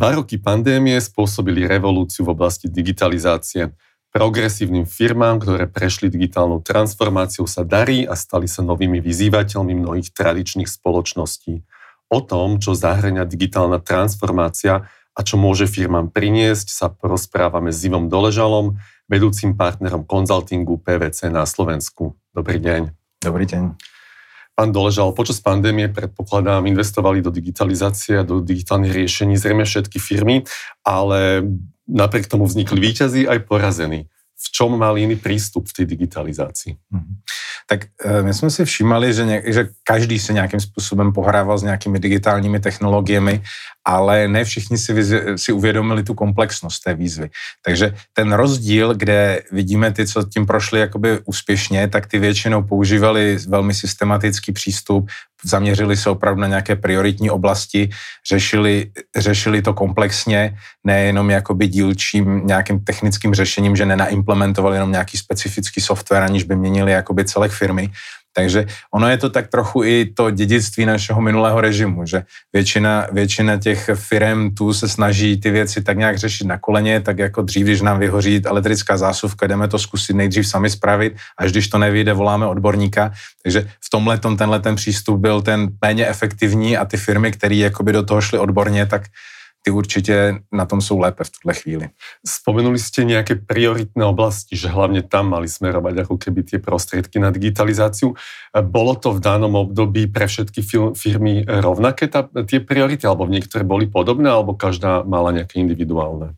Dva roky pandémie spôsobili revolúciu v oblasti digitalizácie. Progresívnym firmám, ktoré prešli digitálnou transformáciou, sa darí a stali sa novými vyzývateľmi mnohých tradičných spoločností. O tom, čo zahrania digitálna transformácia a čo môže firmám priniesť, sa porozprávame s Ivom Doležalom, vedúcim partnerom konzultingu PVC na Slovensku. Dobrý deň. Dobrý deň. Pán Doležal, počas pandémie, predpokladám, investovali do digitalizácie a do digitálnych riešení zrejme všetky firmy, ale napriek tomu vznikli výťazí aj porazení. V čom mali iný prístup v tej digitalizácii? Mm-hmm. Tak e, my jsme si všímali, že, ně, že každý se nějakým způsobem pohrával s nějakými digitálními technologiemi ale ne všichni si, si uvědomili tu komplexnost té výzvy. Takže ten rozdíl, kde vidíme ty, co tím prošli jakoby úspěšně, tak ty většinou používali velmi systematický přístup, zaměřili se opravdu na nějaké prioritní oblasti, řešili, řešili to komplexně, nejenom jakoby dílčím nějakým technickým řešením, že nenaimplementovali jenom nějaký specifický software, aniž by měnili jakoby celek firmy, takže ono je to tak trochu i to dědictví našeho minulého režimu, že většina, většina těch firm tu se snaží ty věci tak nějak řešit na koleně, tak jako dřív, když nám vyhoří elektrická zásuvka, jdeme to zkusit nejdřív sami spravit, až když to nevyjde, voláme odborníka. Takže v tomhle tenhle ten přístup byl ten méně efektivní a ty firmy, které do toho šly odborně, tak ty určitě na tom jsou lépe v tuhle chvíli. Spomenuli jste nějaké prioritné oblasti, že hlavně tam mali smerovať jako keby ty prostředky na digitalizáciu. Bolo to v danom období pre všetky firmy rovnaké ta, tie priority, alebo některé boli podobné, alebo každá mala nějaké individuálne?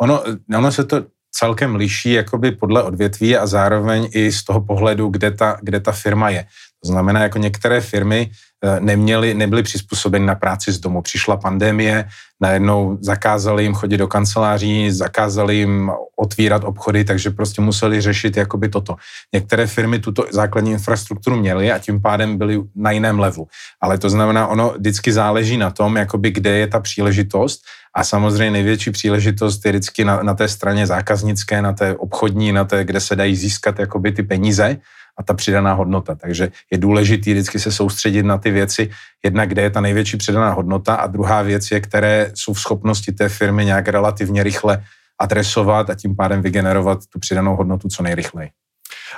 Ono, ono se to celkem liší jakoby podle odvětví a zároveň i z toho pohledu, kde ta, kde ta firma je. To znamená, jako některé firmy eh, neměly, nebyly přizpůsobeny na práci z domu. Přišla pandémie, najednou zakázali jim chodit do kanceláří, zakázali jim otvírat obchody, takže prostě museli řešit jakoby toto. Některé firmy tuto základní infrastrukturu měly a tím pádem byly na jiném levelu. Ale to znamená, ono vždycky záleží na tom, jakoby kde je ta příležitost a samozřejmě největší příležitost je vždycky na, na té straně zákaznické, na té obchodní, na té, kde se dají získat jakoby ty peníze a ta přidaná hodnota. Takže je důležité vždycky se soustředit na ty věci, jedna, kde je ta největší přidaná hodnota a druhá věc je, které jsou v schopnosti té firmy nějak relativně rychle adresovat a tím pádem vygenerovat tu přidanou hodnotu co nejrychleji.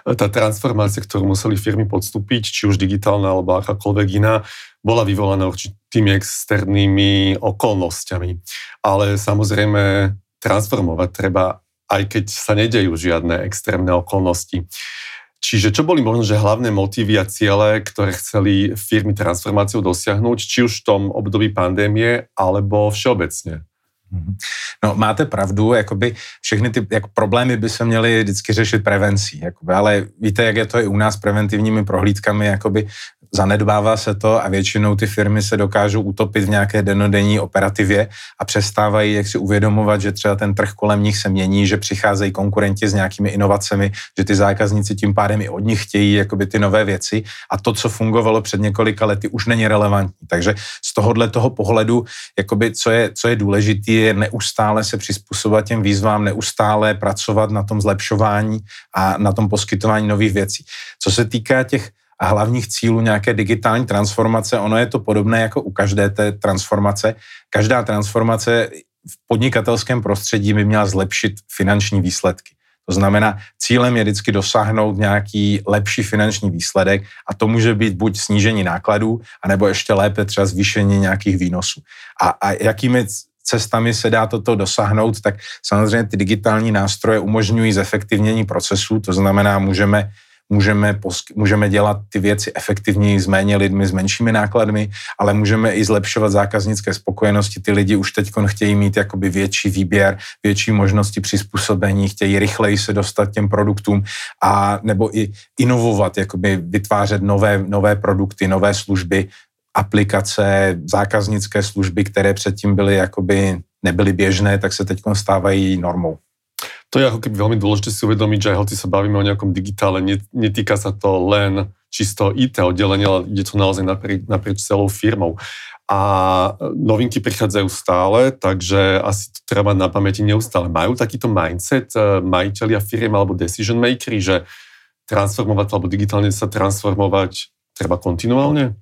Ta transformácia, ktorú museli firmy podstúpiť, či už digitálna alebo akákoľvek iná, bola vyvolaná určitými externými okolnostiami. Ale samozrejme transformovať treba, aj keď sa nedejú žiadne extrémne okolnosti. Čiže čo boli možno, že hlavné motívy a ciele, ktoré chceli firmy transformáciou dosiahnuť, či už v tom období pandémie, alebo všeobecně? Mhm. No, máte pravdu, jakoby všechny ty jako problémy by se měly vždycky řešit prevencí, jakoby, ale víte, jak je to i u nás preventivními prohlídkami, jakoby zanedbává se to a většinou ty firmy se dokážou utopit v nějaké denodenní operativě a přestávají jak si uvědomovat, že třeba ten trh kolem nich se mění, že přicházejí konkurenti s nějakými inovacemi, že ty zákazníci tím pádem i od nich chtějí jakoby ty nové věci a to, co fungovalo před několika lety, už není relevantní. Takže z tohohle toho pohledu, jakoby, co je, co je důležité, je neustále se přizpůsobovat těm výzvám, neustále pracovat na tom zlepšování a na tom poskytování nových věcí. Co se týká těch a hlavních cílů nějaké digitální transformace. Ono je to podobné jako u každé té transformace. Každá transformace v podnikatelském prostředí by měla zlepšit finanční výsledky. To znamená, cílem je vždycky dosáhnout nějaký lepší finanční výsledek a to může být buď snížení nákladů, anebo ještě lépe třeba zvýšení nějakých výnosů. A, a jakými cestami se dá toto dosáhnout, tak samozřejmě ty digitální nástroje umožňují zefektivnění procesů, to znamená, můžeme můžeme, můžeme dělat ty věci efektivněji s méně lidmi, s menšími nákladmi, ale můžeme i zlepšovat zákaznické spokojenosti. Ty lidi už teď chtějí mít jakoby větší výběr, větší možnosti přizpůsobení, chtějí rychleji se dostat těm produktům a nebo i inovovat, jakoby vytvářet nové, nové produkty, nové služby, aplikace, zákaznické služby, které předtím byly jakoby nebyly běžné, tak se teď stávají normou to je ako keby veľmi dôležité si uvedomiť, že aj hoci sa bavíme o nejakom digitále, netýka sa to len čisto IT oddelenia, ale ide to naozaj naprieč, naprieč celou firmou. A novinky prichádzajú stále, takže asi to treba na pamäti neustále. Majú takýto mindset eh, majiteľia firiem alebo decision makery, že transformovať alebo digitálne sa transformovať třeba kontinuálně?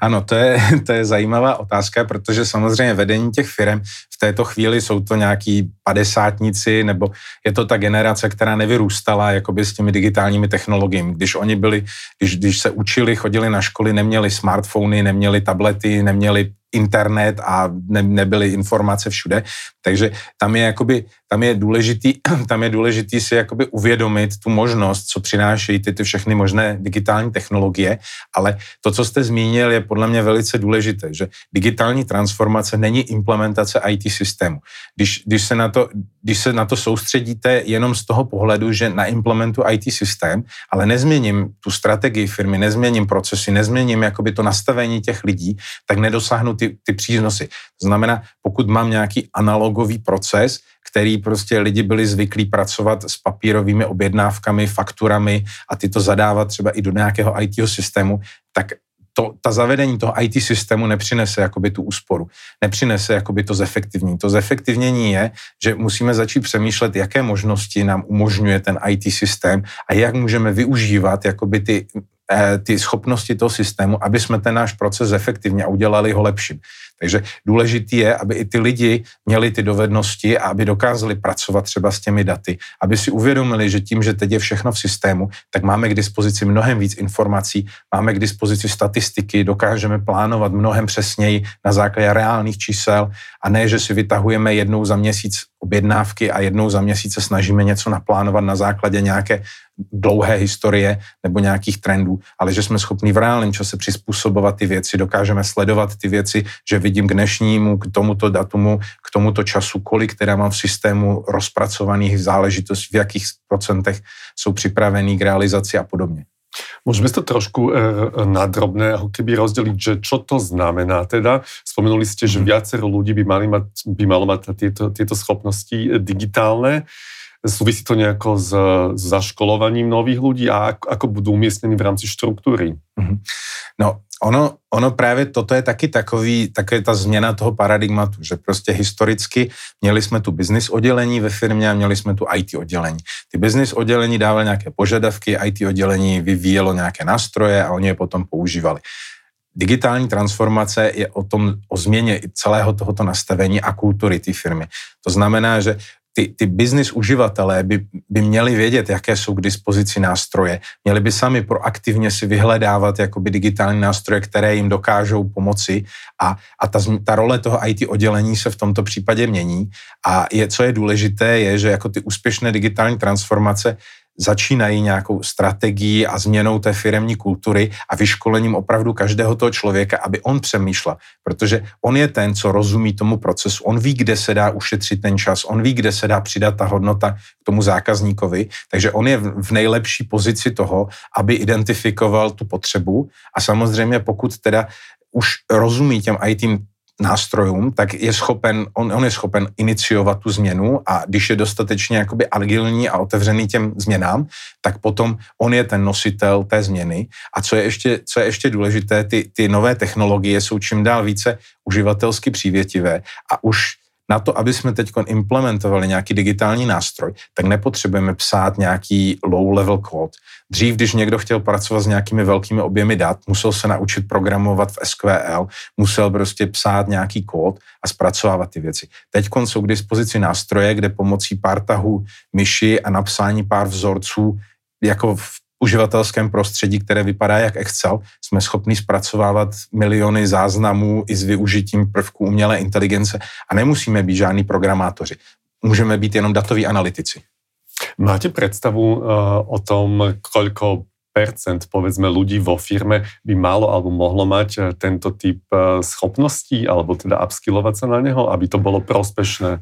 Ano, to je, to je zajímavá otázka, protože samozřejmě vedení těch firm v této chvíli jsou to nějaký padesátníci, nebo je to ta generace, která nevyrůstala jakoby s těmi digitálními technologiemi. Když oni byli, když, když se učili, chodili na školy, neměli smartfony, neměli tablety, neměli internet a ne, nebyly informace všude. Takže tam je, jakoby, tam je důležitý, tam je důležitý si jakoby uvědomit tu možnost, co přinášejí ty, ty všechny možné digitální technologie, ale to, co jste zmínil, je podle mě velice důležité, že digitální transformace není implementace IT systému. Když, když, se na to, když se na to soustředíte jenom z toho pohledu, že na implementu IT systém, ale nezměním tu strategii firmy, nezměním procesy, nezměním jakoby to nastavení těch lidí, tak nedosáhnu ty, ty přínosy. To znamená, pokud mám nějaký analogový proces, který prostě lidi byli zvyklí pracovat s papírovými objednávkami, fakturami a ty to zadávat třeba i do nějakého IT systému, tak to, ta zavedení toho IT systému nepřinese jakoby tu úsporu, nepřinese jakoby to zefektivnění. To zefektivnění je, že musíme začít přemýšlet, jaké možnosti nám umožňuje ten IT systém a jak můžeme využívat jakoby ty Eh, ty schopnosti toho systému, aby jsme ten náš proces zefektivně a udělali ho lepším. Takže důležitý je, aby i ty lidi měli ty dovednosti a aby dokázali pracovat třeba s těmi daty, aby si uvědomili, že tím, že teď je všechno v systému, tak máme k dispozici mnohem víc informací, máme k dispozici statistiky, dokážeme plánovat mnohem přesněji na základě reálných čísel a ne, že si vytahujeme jednou za měsíc objednávky a jednou za měsíc se snažíme něco naplánovat na základě nějaké dlouhé historie nebo nějakých trendů, ale že jsme schopni v reálném čase přizpůsobovat ty věci, dokážeme sledovat ty věci, že vidím k dnešnímu, k tomuto datumu, k tomuto času, kolik teda mám v systému rozpracovaných záležitostí, v jakých procentech jsou připravený k realizaci a podobně. Môžeme to trošku e, na drobné ako keby rozdeliť, že čo to znamená teda. Spomenuli ste, že mhm. viacero ľudí by, mali mať, by malo mať tieto, tieto schopnosti digitálne. Súvisí to nejako s, s zaškolovaním nových ľudí a ako, ako budú umiestnení v rámci štruktúry? Mhm. No, ono, ono právě toto je taky takový, také ta změna toho paradigmatu, že prostě historicky měli jsme tu business oddělení ve firmě a měli jsme tu IT oddělení. Ty business oddělení dávaly nějaké požadavky, IT oddělení vyvíjelo nějaké nástroje a oni je potom používali. Digitální transformace je o tom, o změně celého tohoto nastavení a kultury té firmy. To znamená, že ty, ty business uživatelé by, by měli vědět, jaké jsou k dispozici nástroje. Měli by sami proaktivně si vyhledávat jakoby digitální nástroje, které jim dokážou pomoci a, a ta, ta role toho IT oddělení se v tomto případě mění. A je, co je důležité, je, že jako ty úspěšné digitální transformace začínají nějakou strategií a změnou té firemní kultury a vyškolením opravdu každého toho člověka, aby on přemýšlel, protože on je ten, co rozumí tomu procesu, on ví, kde se dá ušetřit ten čas, on ví, kde se dá přidat ta hodnota k tomu zákazníkovi, takže on je v nejlepší pozici toho, aby identifikoval tu potřebu. A samozřejmě pokud teda už rozumí těm IT nástrojům, tak je schopen, on, on je schopen iniciovat tu změnu a když je dostatečně jakoby agilní a otevřený těm změnám, tak potom on je ten nositel té změny. A co je ještě, co je ještě důležité, ty, ty nové technologie jsou čím dál více uživatelsky přívětivé a už na to, aby jsme teď implementovali nějaký digitální nástroj, tak nepotřebujeme psát nějaký low-level kód. Dřív, když někdo chtěl pracovat s nějakými velkými objemy dat, musel se naučit programovat v SQL, musel prostě psát nějaký kód a zpracovávat ty věci. Teď jsou k dispozici nástroje, kde pomocí pár tahů myši a napsání pár vzorců jako v uživatelském prostředí, které vypadá jak Excel, jsme schopni zpracovávat miliony záznamů i s využitím prvků umělé inteligence a nemusíme být žádní programátoři. Můžeme být jenom datoví analytici. Máte představu uh, o tom, koľko percent, povedzme, ľudí vo firme by malo alebo mohlo mať uh, tento typ uh, schopností, alebo teda upskillovat se na něho, aby to bylo prospešné?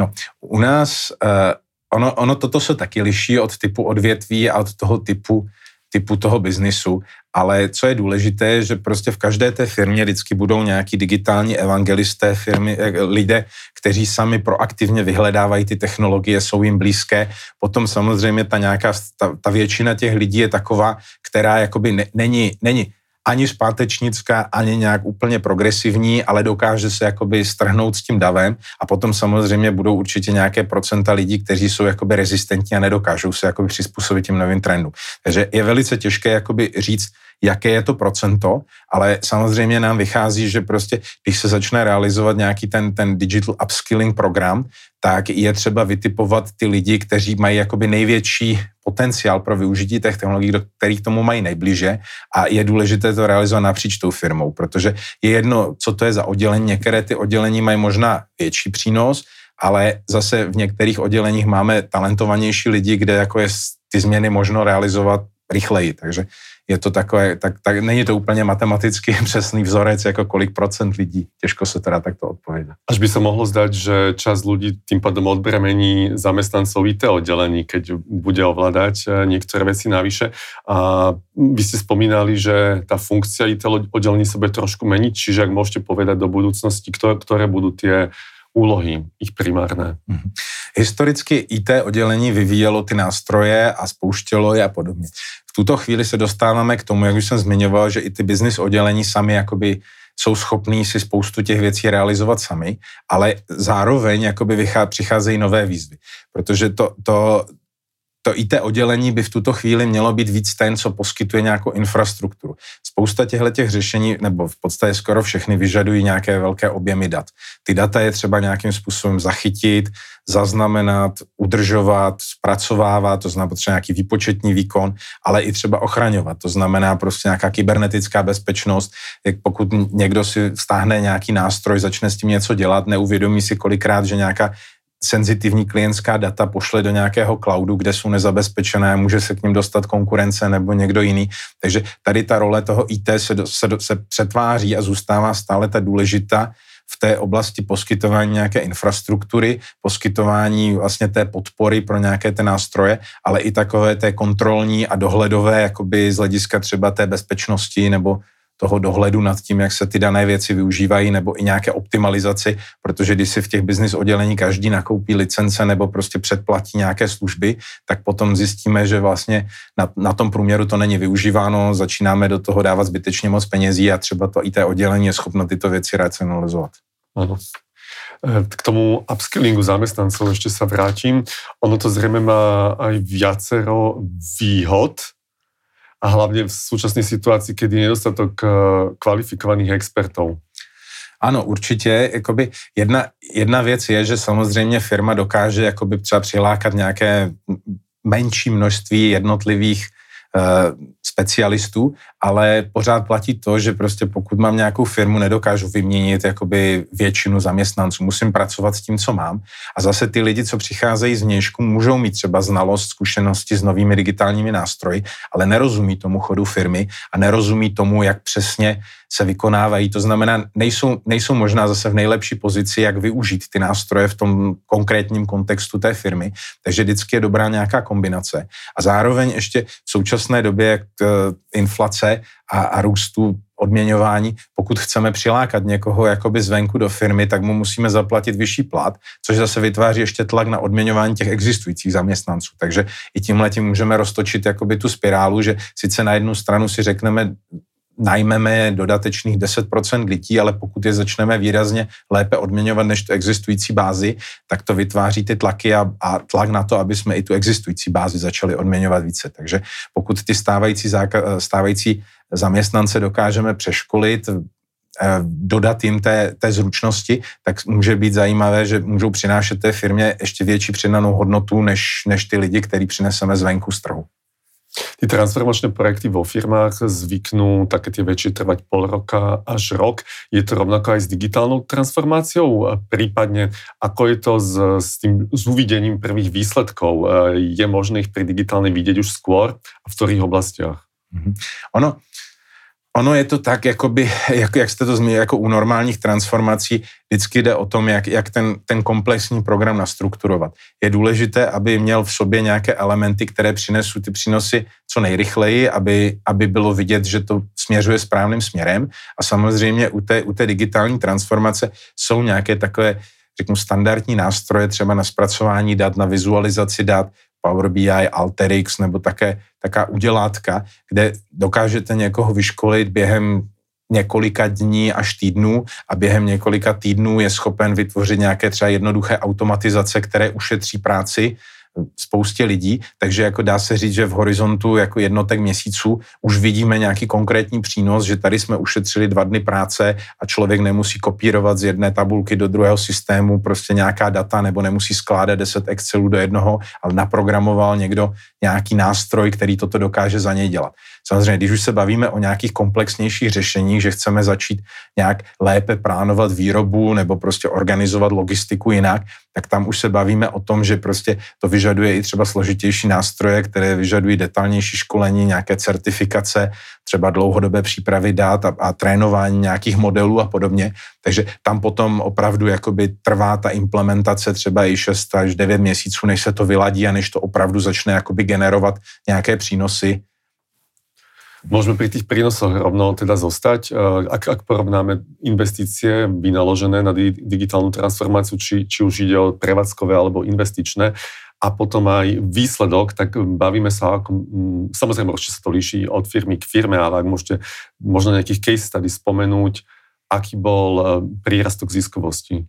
No, u nás uh, ono, ono toto se taky liší od typu odvětví a od toho typu, typu toho biznisu, ale co je důležité, že prostě v každé té firmě vždycky budou nějaký digitální evangelisté firmy, eh, lidé, kteří sami proaktivně vyhledávají ty technologie, jsou jim blízké. Potom samozřejmě ta nějaká, ta, ta většina těch lidí je taková, která jakoby ne, není, není ani zpátečnická, ani nějak úplně progresivní, ale dokáže se jakoby strhnout s tím davem a potom samozřejmě budou určitě nějaké procenta lidí, kteří jsou jakoby rezistentní a nedokážou se jakoby přizpůsobit těm novým trendům. Takže je velice těžké jakoby říct, jaké je to procento, ale samozřejmě nám vychází, že prostě, když se začne realizovat nějaký ten, ten digital upskilling program, tak je třeba vytipovat ty lidi, kteří mají jakoby největší potenciál pro využití těch technologií, do kterých tomu mají nejbliže a je důležité to realizovat napříč tou firmou, protože je jedno, co to je za oddělení. Některé ty oddělení mají možná větší přínos, ale zase v některých odděleních máme talentovanější lidi, kde jako je ty změny možno realizovat rychleji. Takže je to takové, tak, tak není to úplně matematicky přesný vzorec, jako kolik procent lidí. Těžko se teda takto odpovědět. Až by se mohlo zdať, že čas lidí tím pádem odbremení zaměstnanců IT oddělení, keď bude ovládat eh, některé věci navyše. A vy jste spomínali, že ta funkcia IT oddělení se bude trošku meniť, čiže jak můžete povedať do budoucnosti, které, které budou ty úlohy, ich primárné. Mm-hmm. Historicky IT oddělení vyvíjelo ty nástroje a spouštělo je a podobně. V tuto chvíli se dostáváme k tomu, jak už jsem zmiňoval, že i ty business oddělení sami jakoby jsou schopní si spoustu těch věcí realizovat sami, ale zároveň jakoby vychá, přicházejí nové výzvy, protože to, to, to IT oddělení by v tuto chvíli mělo být víc ten, co poskytuje nějakou infrastrukturu. Spousta těchto těch řešení, nebo v podstatě skoro všechny, vyžadují nějaké velké objemy dat. Ty data je třeba nějakým způsobem zachytit, zaznamenat, udržovat, zpracovávat, to znamená potřeba nějaký výpočetní výkon, ale i třeba ochraňovat. To znamená prostě nějaká kybernetická bezpečnost. Jak pokud někdo si stáhne nějaký nástroj, začne s tím něco dělat, neuvědomí si kolikrát, že nějaká senzitivní klientská data pošle do nějakého cloudu, kde jsou nezabezpečené, může se k ním dostat konkurence nebo někdo jiný. Takže tady ta role toho IT se, do, se, do, se přetváří a zůstává stále ta důležitá v té oblasti poskytování nějaké infrastruktury, poskytování vlastně té podpory pro nějaké ty nástroje, ale i takové té kontrolní a dohledové, jakoby z hlediska třeba té bezpečnosti nebo toho dohledu nad tím, jak se ty dané věci využívají, nebo i nějaké optimalizaci, protože když si v těch business oddělení každý nakoupí licence nebo prostě předplatí nějaké služby, tak potom zjistíme, že vlastně na, na tom průměru to není využíváno, začínáme do toho dávat zbytečně moc penězí a třeba to IT oddělení je schopno tyto věci racionalizovat. Ano. K tomu upskillingu zamestnancov ještě se vrátím. Ono to zřejmě má aj viacero výhod, a hlavně v současné situaci, kdy je nedostatok eh, kvalifikovaných expertů. Ano, určitě. Jakoby jedna, jedna věc je, že samozřejmě firma dokáže jakoby třeba přilákat nějaké menší množství jednotlivých uh, specialistů, ale pořád platí to, že prostě pokud mám nějakou firmu, nedokážu vyměnit jakoby většinu zaměstnanců, musím pracovat s tím, co mám. A zase ty lidi, co přicházejí z vnějšku, můžou mít třeba znalost, zkušenosti s novými digitálními nástroji, ale nerozumí tomu chodu firmy a nerozumí tomu, jak přesně se vykonávají. To znamená, nejsou, nejsou možná zase v nejlepší pozici, jak využít ty nástroje v tom konkrétním kontextu té firmy. Takže vždycky je dobrá nějaká kombinace. A zároveň ještě v současné době, jak eh, a, a růstu odměňování, pokud chceme přilákat někoho jakoby zvenku do firmy, tak mu musíme zaplatit vyšší plat, což zase vytváří ještě tlak na odměňování těch existujících zaměstnanců. Takže i tímhle tím můžeme roztočit jakoby tu spirálu, že sice na jednu stranu si řekneme, najmeme dodatečných 10% lidí, ale pokud je začneme výrazně lépe odměňovat než tu existující bázi, tak to vytváří ty tlaky a, a tlak na to, aby jsme i tu existující bázi začali odměňovat více. Takže pokud ty stávající, záka, stávající zaměstnance dokážeme přeškolit, eh, dodat jim té, té zručnosti, tak může být zajímavé, že můžou přinášet té firmě ještě větší přidanou hodnotu než, než ty lidi, který přineseme zvenku z trhu. Ty transformačné projekty vo firmách zvyknú také tie väčšie trvať pol roka až rok. Je to rovnako aj s digitálnou transformáciou? Prípadne, ako je to s, s tým s uvidením prvých výsledkov? Je možné ich pri digitálnej vidieť už skôr? A v ktorých oblastiach? Mm-hmm. Ono, Ono je to tak, jakoby, jak, jak jste to zmínili, jako u normálních transformací, vždycky jde o tom, jak, jak ten, ten komplexní program nastrukturovat. Je důležité, aby měl v sobě nějaké elementy, které přinesou ty přínosy co nejrychleji, aby, aby bylo vidět, že to směřuje správným směrem. A samozřejmě u té, u té digitální transformace jsou nějaké takové řeknu, standardní nástroje třeba na zpracování dat, na vizualizaci dat, Power BI, Alteryx nebo také taká udělátka, kde dokážete někoho vyškolit během několika dní až týdnů a během několika týdnů je schopen vytvořit nějaké třeba jednoduché automatizace, které ušetří práci spoustě lidí, takže jako dá se říct, že v horizontu jako jednotek měsíců už vidíme nějaký konkrétní přínos, že tady jsme ušetřili dva dny práce a člověk nemusí kopírovat z jedné tabulky do druhého systému prostě nějaká data nebo nemusí skládat 10 Excelů do jednoho, ale naprogramoval někdo nějaký nástroj, který toto dokáže za něj dělat. Samozřejmě, když už se bavíme o nějakých komplexnějších řešeních, že chceme začít nějak lépe plánovat výrobu nebo prostě organizovat logistiku jinak, tak tam už se bavíme o tom, že prostě to vyžaduje i třeba složitější nástroje, které vyžadují detailnější školení, nějaké certifikace, třeba dlouhodobé přípravy dát a, a trénování nějakých modelů a podobně. Takže tam potom opravdu jakoby trvá ta implementace třeba i 6 až 9 měsíců, než se to vyladí a než to opravdu začne jakoby generovat nějaké přínosy Môžeme pri tých prínosoch rovno teda zostať. Eh, ak, ak porovnáme investície vynaložené na digitálnu transformáciu, či, či už ide o prevádzkové alebo investičné, a potom aj výsledok, tak bavíme sa, ako, samozrejme určite sa to líši od firmy k firme, ale ak môžete možno nejakých case study spomenúť, aký bol eh, prírastok ziskovosti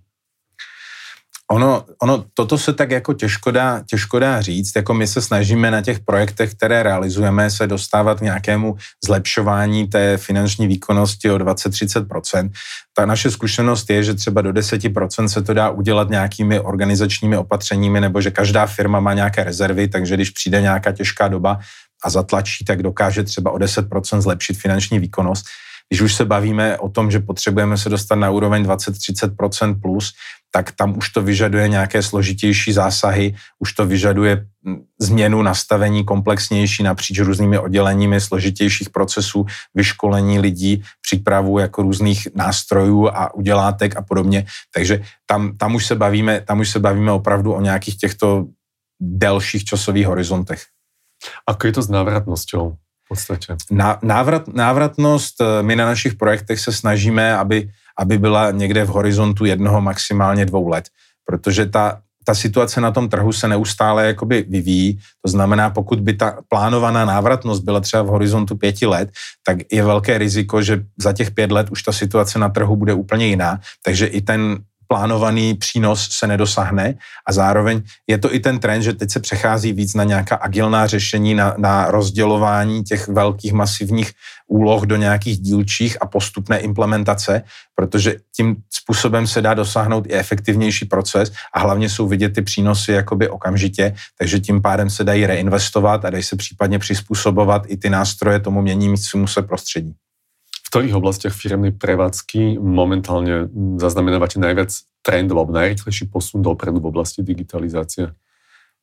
Ono, ono, toto se tak jako těžko dá, těžko dá říct, jako my se snažíme na těch projektech, které realizujeme, se dostávat k nějakému zlepšování té finanční výkonnosti o 20-30%. Ta naše zkušenost je, že třeba do 10% se to dá udělat nějakými organizačními opatřeními, nebo že každá firma má nějaké rezervy, takže když přijde nějaká těžká doba a zatlačí, tak dokáže třeba o 10% zlepšit finanční výkonnost. Když už se bavíme o tom, že potřebujeme se dostat na úroveň 20-30% plus, tak tam už to vyžaduje nějaké složitější zásahy, už to vyžaduje hm, změnu nastavení komplexnější napříč různými odděleními složitějších procesů, vyškolení lidí, přípravu jako různých nástrojů a udělátek a podobně. Takže tam, tam, už se bavíme, tam už se bavíme opravdu o nějakých těchto delších časových horizontech. Ako je to s návratností? v podstatě? Návrat, návratnost, eh, my na našich projektech se snažíme, aby aby byla někde v horizontu jednoho, maximálně dvou let, protože ta, ta situace na tom trhu se neustále jakoby vyvíjí. To znamená, pokud by ta plánovaná návratnost byla třeba v horizontu pěti let, tak je velké riziko, že za těch pět let už ta situace na trhu bude úplně jiná. Takže i ten plánovaný přínos se nedosáhne. A zároveň je to i ten trend, že teď se přechází víc na nějaká agilná řešení, na, na rozdělování těch velkých masivních úloh do nějakých dílčích a postupné implementace, protože tím způsobem se dá dosáhnout i efektivnější proces a hlavně jsou vidět ty přínosy jakoby okamžitě, takže tím pádem se dají reinvestovat a dají se případně přizpůsobovat i ty nástroje tomu měnícímu se prostředí ktorých oblastiach firmnej prevádzky momentálne zaznamenávate najviac trendov alebo najrychlejší posun dopredu v oblasti digitalizácie?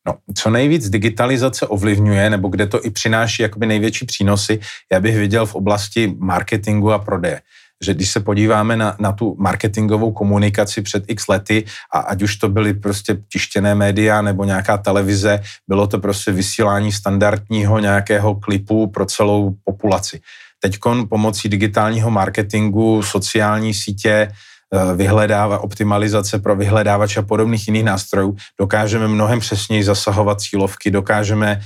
No, co nejvíc digitalizace ovlivňuje, nebo kde to i přináší jakoby největší přínosy, já bych viděl v oblasti marketingu a prodeje že když se podíváme na, na tu marketingovou komunikaci před x lety a ať už to byly prostě tištěné média nebo nějaká televize, bylo to prostě vysílání standardního nějakého klipu pro celou populaci. Teď pomocí digitálního marketingu, sociální sítě, eh, vyhledává optimalizace pro vyhledávače a podobných jiných nástrojů, dokážeme mnohem přesněji zasahovat cílovky, dokážeme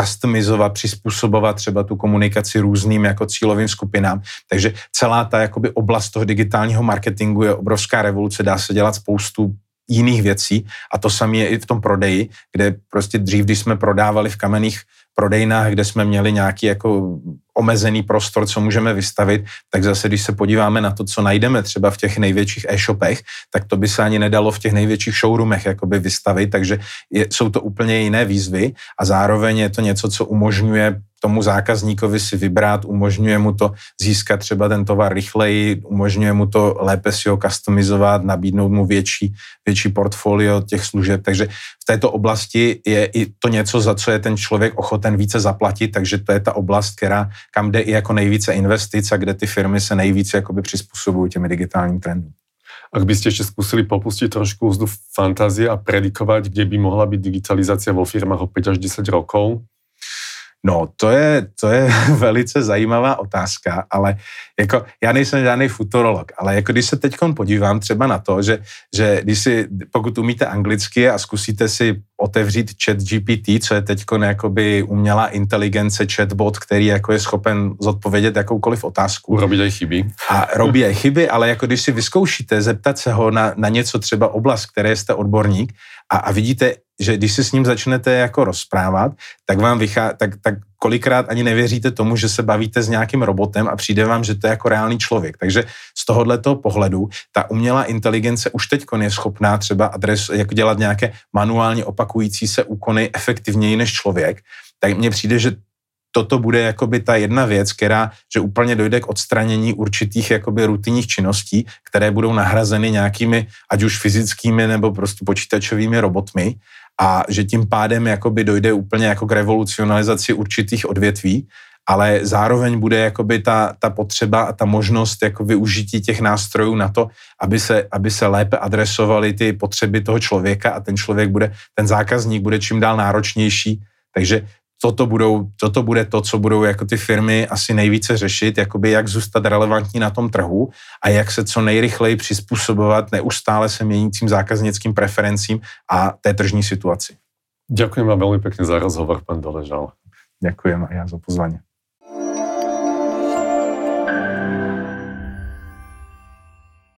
customizovat, přizpůsobovat třeba tu komunikaci různým jako cílovým skupinám. Takže celá ta jakoby oblast toho digitálního marketingu je obrovská revoluce, dá se dělat spoustu jiných věcí a to samé je i v tom prodeji, kde prostě dřív, když jsme prodávali v kamenných prodejnách, kde jsme měli nějaký jako omezený prostor, co můžeme vystavit, tak zase, když se podíváme na to, co najdeme třeba v těch největších e-shopech, tak to by se ani nedalo v těch největších showroomech jakoby vystavit, takže je, jsou to úplně jiné výzvy a zároveň je to něco, co umožňuje tomu zákazníkovi si vybrat, umožňuje mu to získat třeba ten tovar rychleji, umožňuje mu to lépe si ho customizovat, nabídnout mu větší, větší portfolio těch služeb. Takže v této oblasti je i to něco, za co je ten člověk ochoten více zaplatit, takže to je ta oblast, která, kam jde i jako nejvíce investic a kde ty firmy se nejvíce jakoby přizpůsobují těmi digitálním trendům. Ak by ste ešte skúsili popustiť trošku úzdu fantázie a predikovať, kde by mohla byť digitalizácia vo firmách o 5 až 10 rokov, No, to je, to je velice zajímavá otázka, ale jako já nejsem žádný futurolog, ale jako když se teď podívám třeba na to, že, že když si, pokud umíte anglicky a zkusíte si otevřít chat GPT, co je teď jakoby umělá inteligence, chatbot, který jako je schopen zodpovědět jakoukoliv otázku. Robí aj chyby. A robí aj chyby, ale jako když si vyzkoušíte zeptat se ho na, na něco třeba oblast, které jste odborník a, a vidíte, že když si s ním začnete jako rozprávat, tak vám vychá, tak, tak kolikrát ani nevěříte tomu, že se bavíte s nějakým robotem a přijde vám, že to je jako reálný člověk. Takže z tohoto pohledu ta umělá inteligence už teď je schopná třeba adres, jako dělat nějaké manuálně opakující se úkony efektivněji než člověk. Tak mně přijde, že toto bude jakoby ta jedna věc, která, že úplně dojde k odstranění určitých jakoby rutinních činností, které budou nahrazeny nějakými, ať už fyzickými nebo prostě počítačovými robotmi a že tím pádem jakoby dojde úplně jako k revolucionalizaci určitých odvětví, ale zároveň bude jakoby ta, ta potřeba a ta možnost jako využití těch nástrojů na to, aby se, aby se lépe adresovaly ty potřeby toho člověka a ten člověk bude, ten zákazník bude čím dál náročnější. Takže toto, budou, toto bude to, co budou jako ty firmy asi nejvíce řešit, jakoby jak zůstat relevantní na tom trhu a jak se co nejrychleji přizpůsobovat neustále se měnícím zákaznickým preferencím a té tržní situaci. Ďakujem vám veľmi pekne za rozhovor, pán Doležal. Ďakujem a ja za pozvanie.